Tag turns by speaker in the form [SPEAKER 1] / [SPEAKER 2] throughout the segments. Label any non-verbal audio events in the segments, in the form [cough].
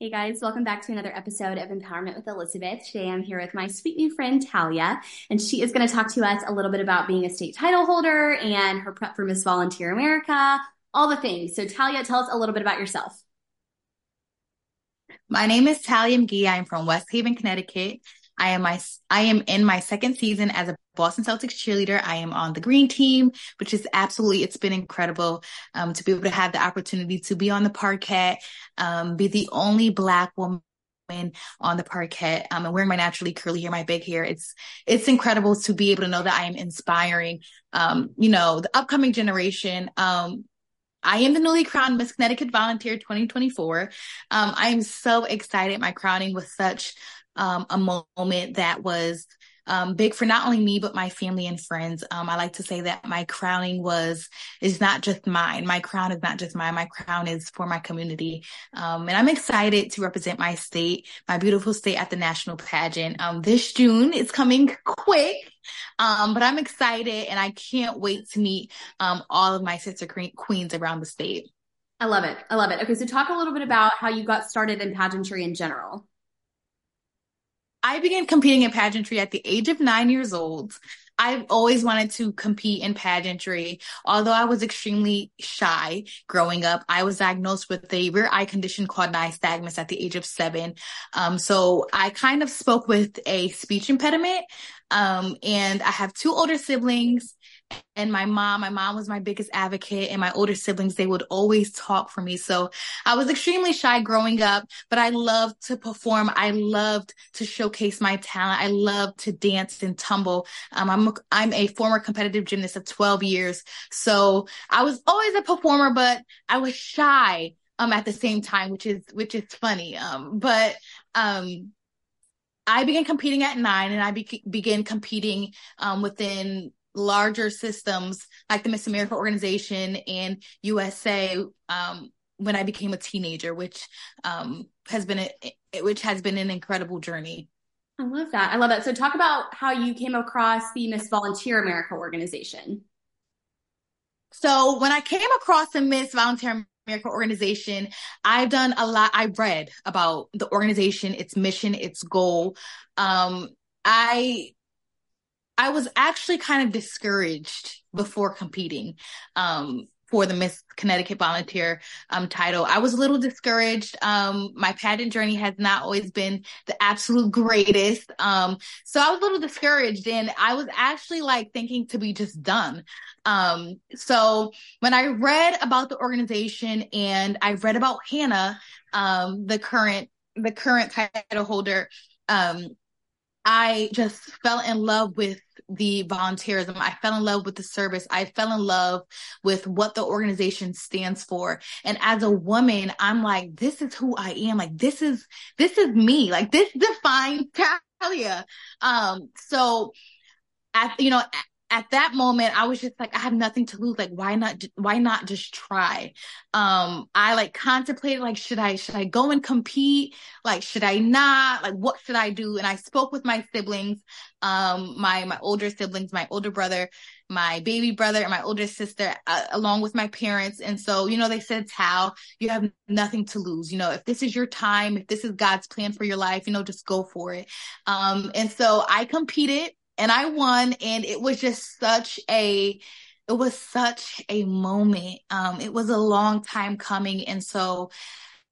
[SPEAKER 1] Hey guys, welcome back to another episode of Empowerment with Elizabeth. Today I'm here with my sweet new friend Taliyah, and she is going to talk to us a little bit about being a state title holder and her prep for Miss Volunteer America, all the things. So, Taliyah, tell us a little bit about yourself.
[SPEAKER 2] My name is Taliyah McGee. I'm from West Haven, Connecticut. I am my I am in my second season as a Boston Celtics cheerleader. I am on the green team, which is absolutely it's been incredible um, to be able to have the opportunity to be on the parquet, um, be the only black woman on the parquet um, and wearing my naturally curly hair, my big hair. It's it's incredible to be able to know that I am inspiring, um, you know, the upcoming generation. Um, I am the newly crowned Miss Connecticut Volunteer 2024. Um, I am so excited. My crowning was such um, a moment that was um, big for not only me but my family and friends. Um, I like to say that my crowning was is not just mine. My crown is not just mine. My crown is for my community, um, and I'm excited to represent my state, my beautiful state, at the national pageant um, this June. It's coming quick. Um, but I'm excited and I can't wait to meet um, all of my sister queens around the state.
[SPEAKER 1] I love it. I love it. Okay, so talk a little bit about how you got started in pageantry in general.
[SPEAKER 2] I began competing in pageantry at the age of nine years old. I've always wanted to compete in pageantry. Although I was extremely shy growing up, I was diagnosed with a rare eye condition called nystagmus at the age of seven. Um, so I kind of spoke with a speech impediment. Um, and I have two older siblings and my mom my mom was my biggest advocate and my older siblings they would always talk for me. So i was extremely shy growing up but i loved to perform. I loved to showcase my talent. I loved to dance and tumble. Um, i'm a, i'm a former competitive gymnast of 12 years. So i was always a performer but i was shy um at the same time which is which is funny. Um but um I began competing at nine and I be- began competing um, within larger systems like the Miss America organization and USA um, when I became a teenager, which um, has been a, which has been an incredible journey.
[SPEAKER 1] I love that. I love that. So talk about how you came across the Miss Volunteer America organization.
[SPEAKER 2] So when I came across the Miss Volunteer America organization, I've done a lot. I read about the organization, its mission, its goal. Um, I I was actually kind of discouraged before competing um, for the Miss Connecticut Volunteer um, title. I was a little discouraged. Um, my pageant journey has not always been the absolute greatest. Um, so I was a little discouraged and I was actually like thinking to be just done. Um, so when I read about the organization and I read about Hannah, um, the current, the current title holder, um, I just fell in love with the volunteerism. I fell in love with the service. I fell in love with what the organization stands for. And as a woman, I'm like, this is who I am. Like, this is, this is me. Like, this defines Taliyah. Um, so at, you know, at that moment, I was just like, I have nothing to lose. Like, why not, why not just try? Um, I like contemplated, like, should I, should I go and compete? Like, should I not? Like, what should I do? And I spoke with my siblings, um, my, my older siblings, my older brother, my baby brother and my older sister, uh, along with my parents. And so, you know, they said, Tal, you have nothing to lose. You know, if this is your time, if this is God's plan for your life, you know, just go for it. Um, and so I competed and I won and it was just such a it was such a moment. Um it was a long time coming. And so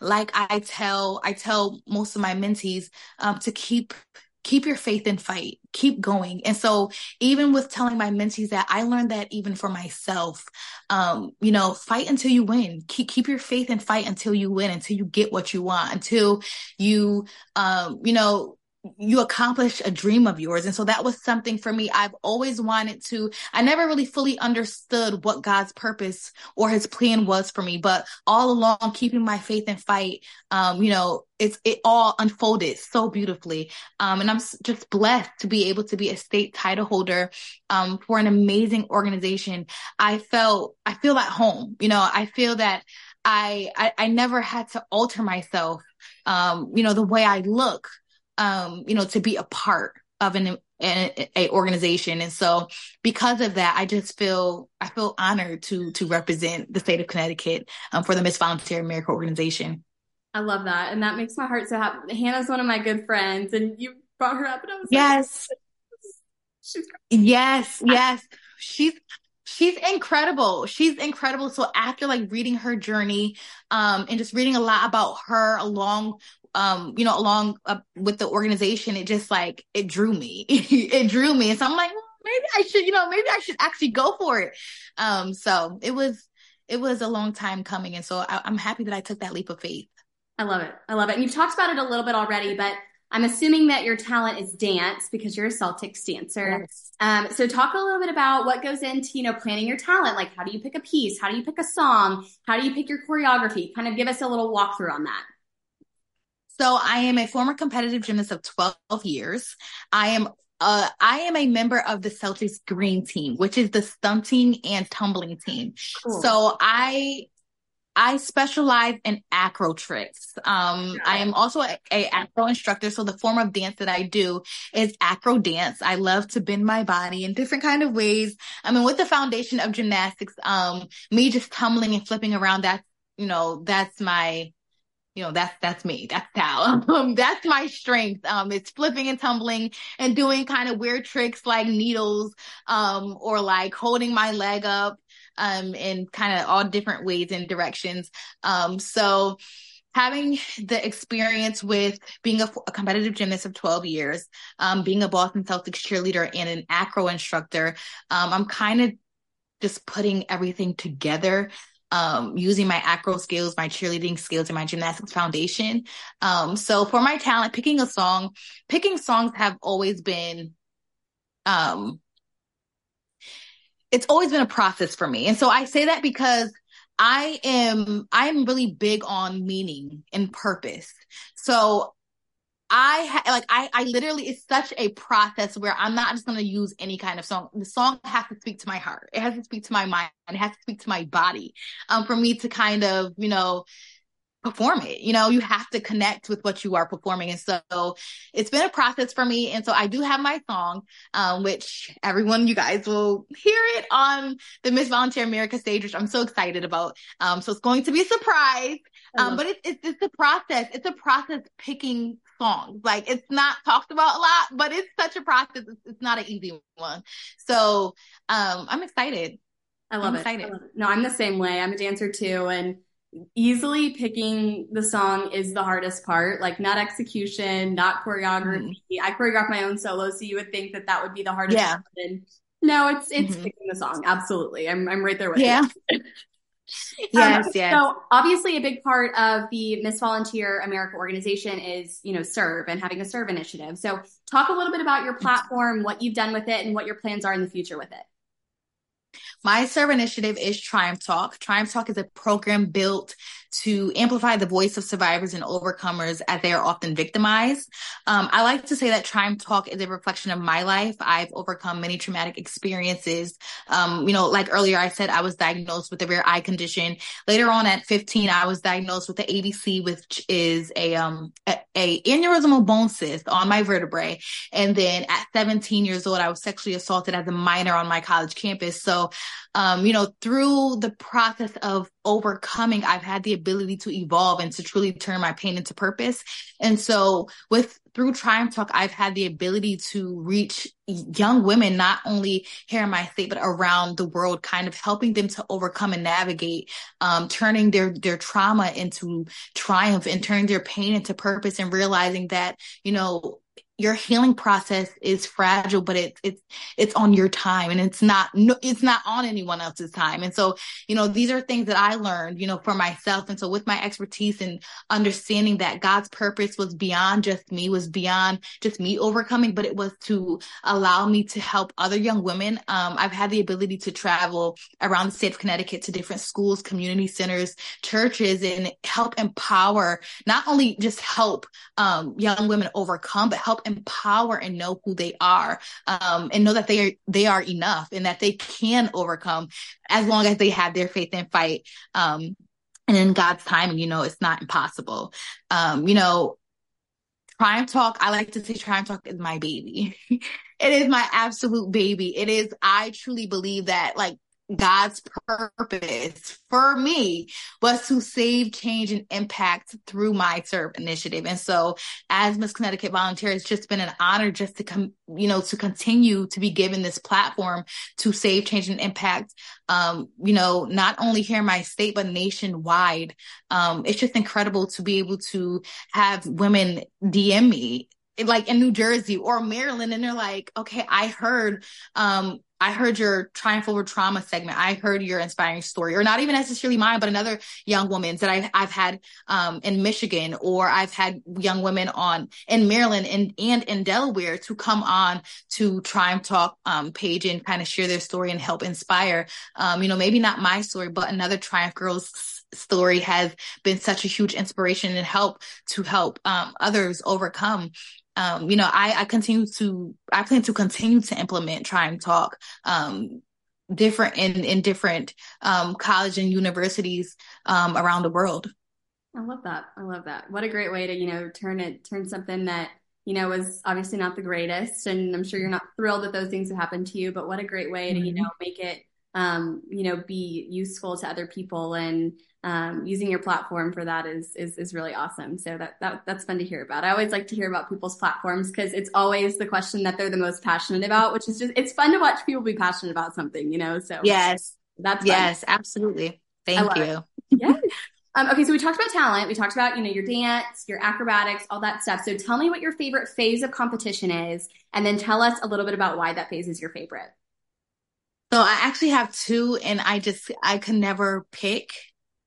[SPEAKER 2] like I tell I tell most of my mentees um to keep keep your faith and fight. Keep going. And so even with telling my mentees that i learned that even for myself. Um you know fight until you win. Keep keep your faith and fight until you win until you get what you want until you um you know you accomplish a dream of yours. And so that was something for me. I've always wanted to, I never really fully understood what God's purpose or his plan was for me, but all along keeping my faith and fight, um, you know, it's, it all unfolded so beautifully. Um, and I'm just blessed to be able to be a state title holder, um, for an amazing organization. I felt, I feel at home, you know, I feel that I, I, I never had to alter myself, um, you know, the way I look um, you know, to be a part of an, a, a, organization. And so because of that, I just feel, I feel honored to, to represent the state of Connecticut, um, for the Miss Volunteer America organization.
[SPEAKER 1] I love that. And that makes my heart so happy. Hannah's one of my good friends and you brought her up and I was
[SPEAKER 2] yes. Like, [laughs] She's yes, yes. She's she's incredible. She's incredible. So after like reading her journey, um, and just reading a lot about her along um, you know, along uh, with the organization, it just like it drew me. [laughs] it drew me. And so I'm like, well, maybe I should, you know, maybe I should actually go for it. Um, so it was it was a long time coming. And so I, I'm happy that I took that leap of faith.
[SPEAKER 1] I love it. I love it. And you've talked about it a little bit already, but I'm assuming that your talent is dance because you're a Celtics dancer. Yes. Um, so talk a little bit about what goes into, you know, planning your talent. Like how do you pick a piece? How do you pick a song? How do you pick your choreography? Kind of give us a little walkthrough on that.
[SPEAKER 2] So I am a former competitive gymnast of 12 years. I am uh, I am a member of the Celtics Green Team, which is the stunting and tumbling team. Cool. So I I specialize in acro tricks. Um, I am also a, a, acro instructor. So the form of dance that I do is acro dance. I love to bend my body in different kind of ways. I mean, with the foundation of gymnastics, um, me just tumbling and flipping around, that's, you know, that's my, you know, that's, that's me. That's how, [laughs] um, that's my strength. Um, it's flipping and tumbling and doing kind of weird tricks like needles, um, or like holding my leg up um, in kind of all different ways and directions. Um, so having the experience with being a, a, competitive gymnast of 12 years, um, being a Boston Celtics cheerleader and an acro instructor, um, I'm kind of just putting everything together. Um, using my acro skills, my cheerleading skills, and my gymnastics foundation. Um, so for my talent, picking a song, picking songs have always been, um, it's always been a process for me. And so I say that because I am, I'm really big on meaning and purpose. So I ha- like, I, I literally, it's such a process where I'm not just going to use any kind of song. The song has to speak to my heart. It has to speak to my mind. It has to speak to my body. Um, for me to kind of, you know, perform it. You know, you have to connect with what you are performing. And so it's been a process for me. And so I do have my song, um, which everyone, you guys will hear it on the Miss Volunteer America stage, which I'm so excited about. Um, so it's going to be a surprise. Um, but it's, it's, it's a process. It's a process picking songs. Like it's not talked about a lot, but it's such a process. It's, it's not an easy one. So, um, I'm excited.
[SPEAKER 1] I love, I love it. No, I'm the same way. I'm a dancer too. And easily picking the song is the hardest part like not execution not choreography mm-hmm. i choreograph my own solo so you would think that that would be the hardest yeah. no it's it's mm-hmm. picking the song absolutely i'm, I'm right there with
[SPEAKER 2] yeah.
[SPEAKER 1] you [laughs] [laughs]
[SPEAKER 2] yes, um, yes.
[SPEAKER 1] So obviously a big part of the Miss Volunteer America organization is, you know, serve and having a serve initiative. So talk a little bit about your platform, what you've done with it and what your plans are in the future with it.
[SPEAKER 2] My serve initiative is Triumph Talk. Triumph Talk is a program built to amplify the voice of survivors and overcomers as they are often victimized. Um, I like to say that Triumph Talk is a reflection of my life. I've overcome many traumatic experiences. Um, you know, like earlier I said, I was diagnosed with a rare eye condition. Later on at 15, I was diagnosed with the ABC, which is a, um, a, a aneurysmal bone cyst on my vertebrae. And then at 17 years old, I was sexually assaulted as a minor on my college campus. So um, you know, through the process of overcoming, I've had the ability to evolve and to truly turn my pain into purpose. And so with through Triumph Talk, I've had the ability to reach young women, not only here in my state, but around the world, kind of helping them to overcome and navigate, um, turning their, their trauma into triumph and turning their pain into purpose and realizing that, you know, your healing process is fragile, but it's, it's, it's on your time and it's not, no, it's not on anyone else's time. And so, you know, these are things that I learned, you know, for myself. And so with my expertise and understanding that God's purpose was beyond just me, was beyond just me overcoming, but it was to allow me to help other young women. Um, I've had the ability to travel around the state of Connecticut to different schools, community centers, churches, and help empower, not only just help, um, young women overcome, but help empower and know who they are um, and know that they are they are enough and that they can overcome as long as they have their faith and fight um, and in god's timing you know it's not impossible. Um, you know triumph talk i like to say triumph talk is my baby. [laughs] It is my absolute baby. It is i truly believe that like God's purpose for me was to save, change, and impact through my serve initiative. And so as Miss Connecticut volunteer, it's just been an honor just to come, you know, to continue to be given this platform to save, change, and impact, um, you know, not only here in my state, but nationwide. Um, it's just incredible to be able to have women DM me like in New Jersey or Maryland and they're like, okay, I heard, um, I heard your triumph over trauma segment. I heard your inspiring story, or not even necessarily mine, but another young woman's that I've, I've had, um, in Michigan, or I've had young women on in Maryland and, and in Delaware to come on to Triumph Talk, um, page and kind of share their story and help inspire, um, you know, maybe not my story, but another Triumph Girls story has been such a huge inspiration and help to help, um, others overcome um, you know, I, I continue to, I plan to continue to implement Triumph Talk, um, different in, in different, um, college and universities, um, around the world.
[SPEAKER 1] I love that. I love that. What a great way to, you know, turn it, turn something that, you know, was obviously not the greatest. And I'm sure you're not thrilled that those things have happened to you, but what a great way to, mm-hmm. you know, make it, um, you know, be useful to other people and, um, using your platform for that is, is, is really awesome. So that, that, that's fun to hear about. I always like to hear about people's platforms because it's always the question that they're the most passionate about, which is just, it's fun to watch people be passionate about something, you know? So
[SPEAKER 2] yes, that's, fun. yes, absolutely. Thank you.
[SPEAKER 1] Yes. Um, okay, so we talked about talent. We talked about, you know, your dance, your acrobatics, all that stuff. So tell me what your favorite phase of competition is, and then tell us a little bit about why that phase is your favorite.
[SPEAKER 2] So I actually have two, and I just I can never pick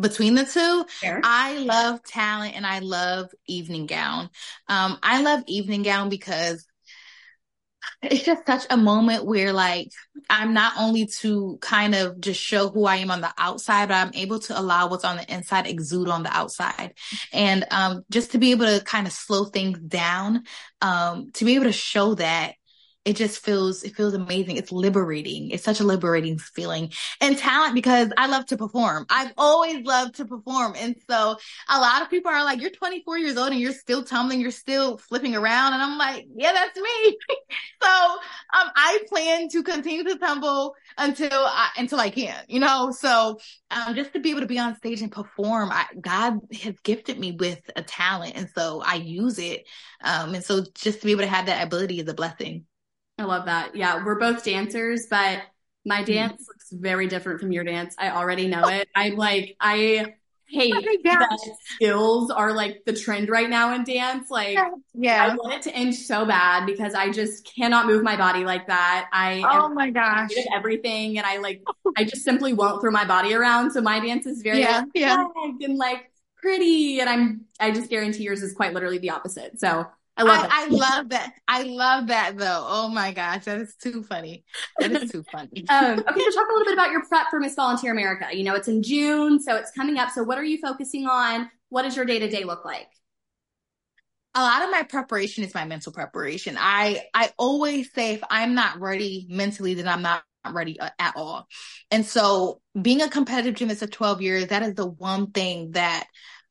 [SPEAKER 2] between the two. Sure. I love talent and I love evening gown. Um, I love evening gown because it's just such a moment where like I'm not only to kind of just show who I am on the outside, but I'm able to allow what's on the inside exude on the outside. And um, just to be able to kind of slow things down, um, to be able to show that it just feels it feels amazing. It's liberating. It's such a liberating feeling and talent because i love to perform. I've always loved to perform. And so a lot of people are like you're 24 years old and you're still tumbling you're still flipping around. And i'm like yeah that's me. [laughs] So um i plan to continue to tumble until i until i can you know? So um just to be able to be on stage and perform I, god has gifted me with a talent and so i use it. Um and so just to be able to have that ability is a blessing
[SPEAKER 1] I love that. Yeah, we're both dancers, but my mm-hmm. dance mm. looks very different from your dance. I already know it. I'm like, I hate oh that skills are like the trend right now in dance. Like, yeah, I want it to end so bad because I just cannot move my body like that. I
[SPEAKER 2] oh my gosh,
[SPEAKER 1] everything, and I like, [laughs] I just simply won't throw my body around. So my dance is very yeah, yeah. and like pretty, and I'm, I just guarantee yours is quite literally the opposite. So I love
[SPEAKER 2] I, I, [laughs] love that. I love that though. Oh my gosh, that is too funny. That is too funny. [laughs]
[SPEAKER 1] um, okay, so talk a little bit about your [laughs] prep for Miss Volunteer America. You know, it's in June, so it's coming up. So what are you focusing on? What does your day to day look like?
[SPEAKER 2] A lot of my preparation is my mental preparation. I I always say if I'm not ready mentally, then I'm not ready uh, at all. And so being a competitive gymnast of 12 years, that is the one thing that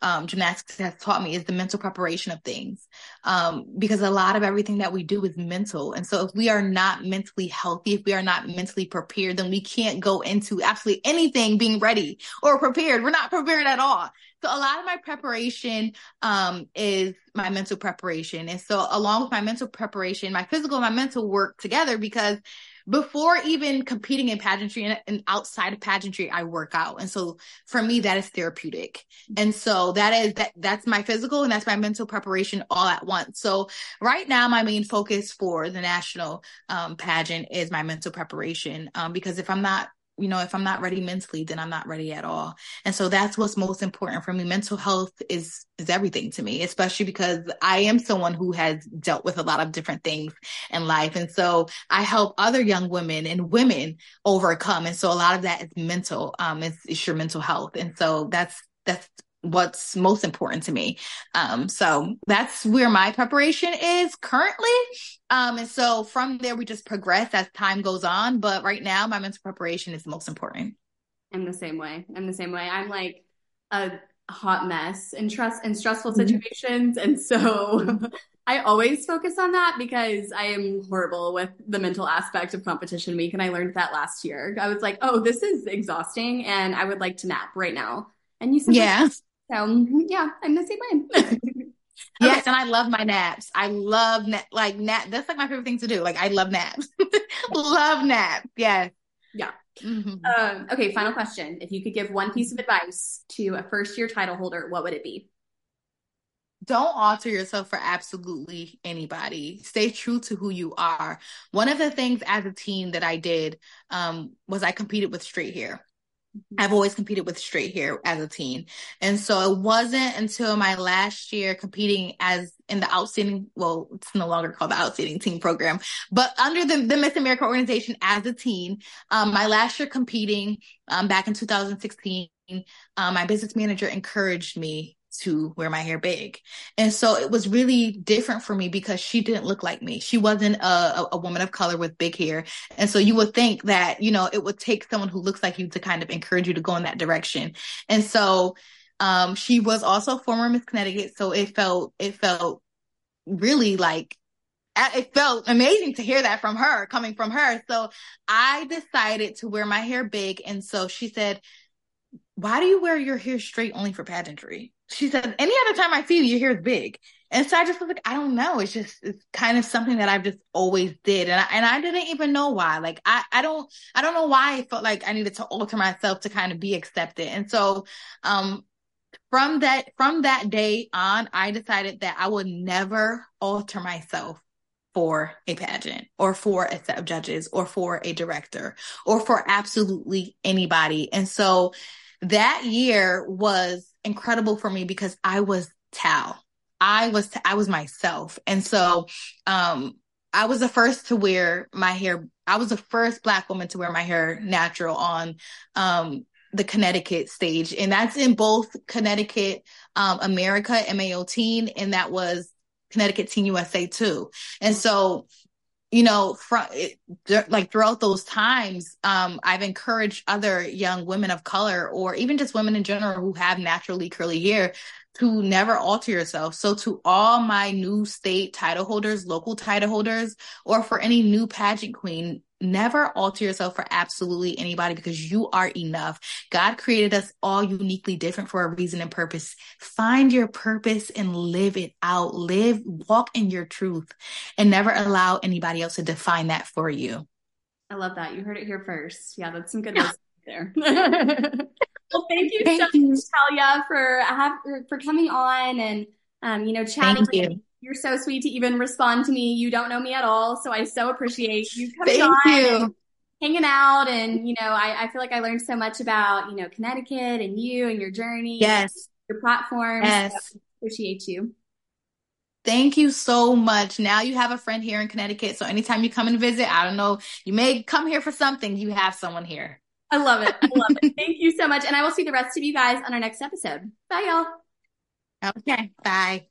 [SPEAKER 2] um, gymnastics has taught me is the mental preparation of things. Um, because a lot of everything that we do is mental. And so if we are not mentally healthy, if we are not mentally prepared, then we can't go into absolutely anything being ready or prepared. We're not prepared at all. So a lot of my preparation um, is my mental preparation. And so along with my mental preparation, my physical and my mental work together because before even competing in pageantry and, and, outside of pageantry, I work out. And so for me, that is therapeutic. And so that is that that's my physical and that's my mental preparation all at once. So right now, my main focus for the national um, pageant is my mental preparation. Um, because if I'm not you know, if I'm not ready mentally, then I'm not ready at all. And so that's what's most important for me. Mental health is, is everything to me, especially because I am someone who has dealt with a lot of different things in life. And so I help other young women and women overcome. And so a lot of that is mental, um, it's, it's your mental health. And so that's, that's what's most important to me. Um, so that's where my preparation is currently. Um, and so from there, we just progress as time goes on. But right now, my mental preparation is the most important.
[SPEAKER 1] I'm the same way. I'm the same way. I'm like a hot mess in trust in stressful mm-hmm. situations. And so [laughs] I always focus on that because I am horrible with the mental aspect of competition week. And I learned that last year. I was like, oh, this is exhausting and I would like to nap right now. And you said,
[SPEAKER 2] yeah.
[SPEAKER 1] So [laughs] yeah, I'm the same way.
[SPEAKER 2] Yes, and I love my naps. I love nap, like nap. That's like my favorite thing to do. Like I love naps. [laughs] love naps. Yes.
[SPEAKER 1] Yeah. Mm-hmm. Um, okay. Final question: If you could give one piece of advice to a first year title holder, what would it be?
[SPEAKER 2] Don't alter yourself for absolutely anybody. Stay true to who you are. One of the things as a teen that I did um, was I competed with straight hair. Mm-hmm. I've always competed with straight hair as a teen. And so it wasn't until my last year competing as in the outstanding, well, it's no longer called the outstanding teen program, but under the, the Miss America organization as a teen, um, my last year competing, um, back in 2016, um, my business manager encouraged me to wear my hair big. And so it was really different for me because she didn't look like me. She wasn't a, a, woman of color with big hair. And so you would think that, you know, it would take someone who looks like you to kind of encourage you to go in that direction. And so, um, she was also former Miss Connecticut. So it felt, it felt really like it felt amazing to hear that from her, coming from her. So I decided to wear my hair big. And so she said, why do you wear your hair straight only for pageantry? She said, any other time I see you, your is big. And so I just was like, I don't know. It's just, it's kind of something that I've just always did. And I, and I didn't even know why. Like, I, I don't, I don't know why I felt like I needed to alter myself to kind of be accepted. And so, um, from that, from that day on, I decided that I would never alter myself for a pageant or for a set of judges or for a director or for absolutely anybody. And so that year was incredible for me because I was Tal. I was I was myself. And so um I was the first to wear my hair I was the first black woman to wear my hair natural on um the Connecticut stage and that's in both Connecticut um America MAO teen and that was Connecticut Teen USA too. And so you know, from like throughout those times, um, I've encouraged other young women of color or even just women in general who have naturally curly hair to never alter yourself. So to all my new state title holders, local title holders, or for any new pageant queen, never alter yourself for absolutely anybody because you are enough. God created us all uniquely different for a reason and purpose. Find your purpose and live it out. Live, walk in your truth and never allow anybody else to define that for you.
[SPEAKER 1] I love that. You heard it here first. Yeah, that's some good yeah. there. [laughs] well, thank you thank so you. much, Taliyah, for have, for coming on and um, you know, chatting. You're so sweet to even respond to me. You don't know me at all, so I so appreciate you coming Thank on you. hanging out. And you know, I, I feel like I learned so much about you know Connecticut and you and your journey.
[SPEAKER 2] Yes,
[SPEAKER 1] your platform.
[SPEAKER 2] Yes,
[SPEAKER 1] so appreciate you.
[SPEAKER 2] Thank you so much. Now you have a friend here in Connecticut. So anytime you come and visit, I don't know, you may come here for something. You have someone here.
[SPEAKER 1] I love it. I love it. Thank you so much. And I will see the rest of you guys on our next episode. Bye, y'all.
[SPEAKER 2] Okay. Bye.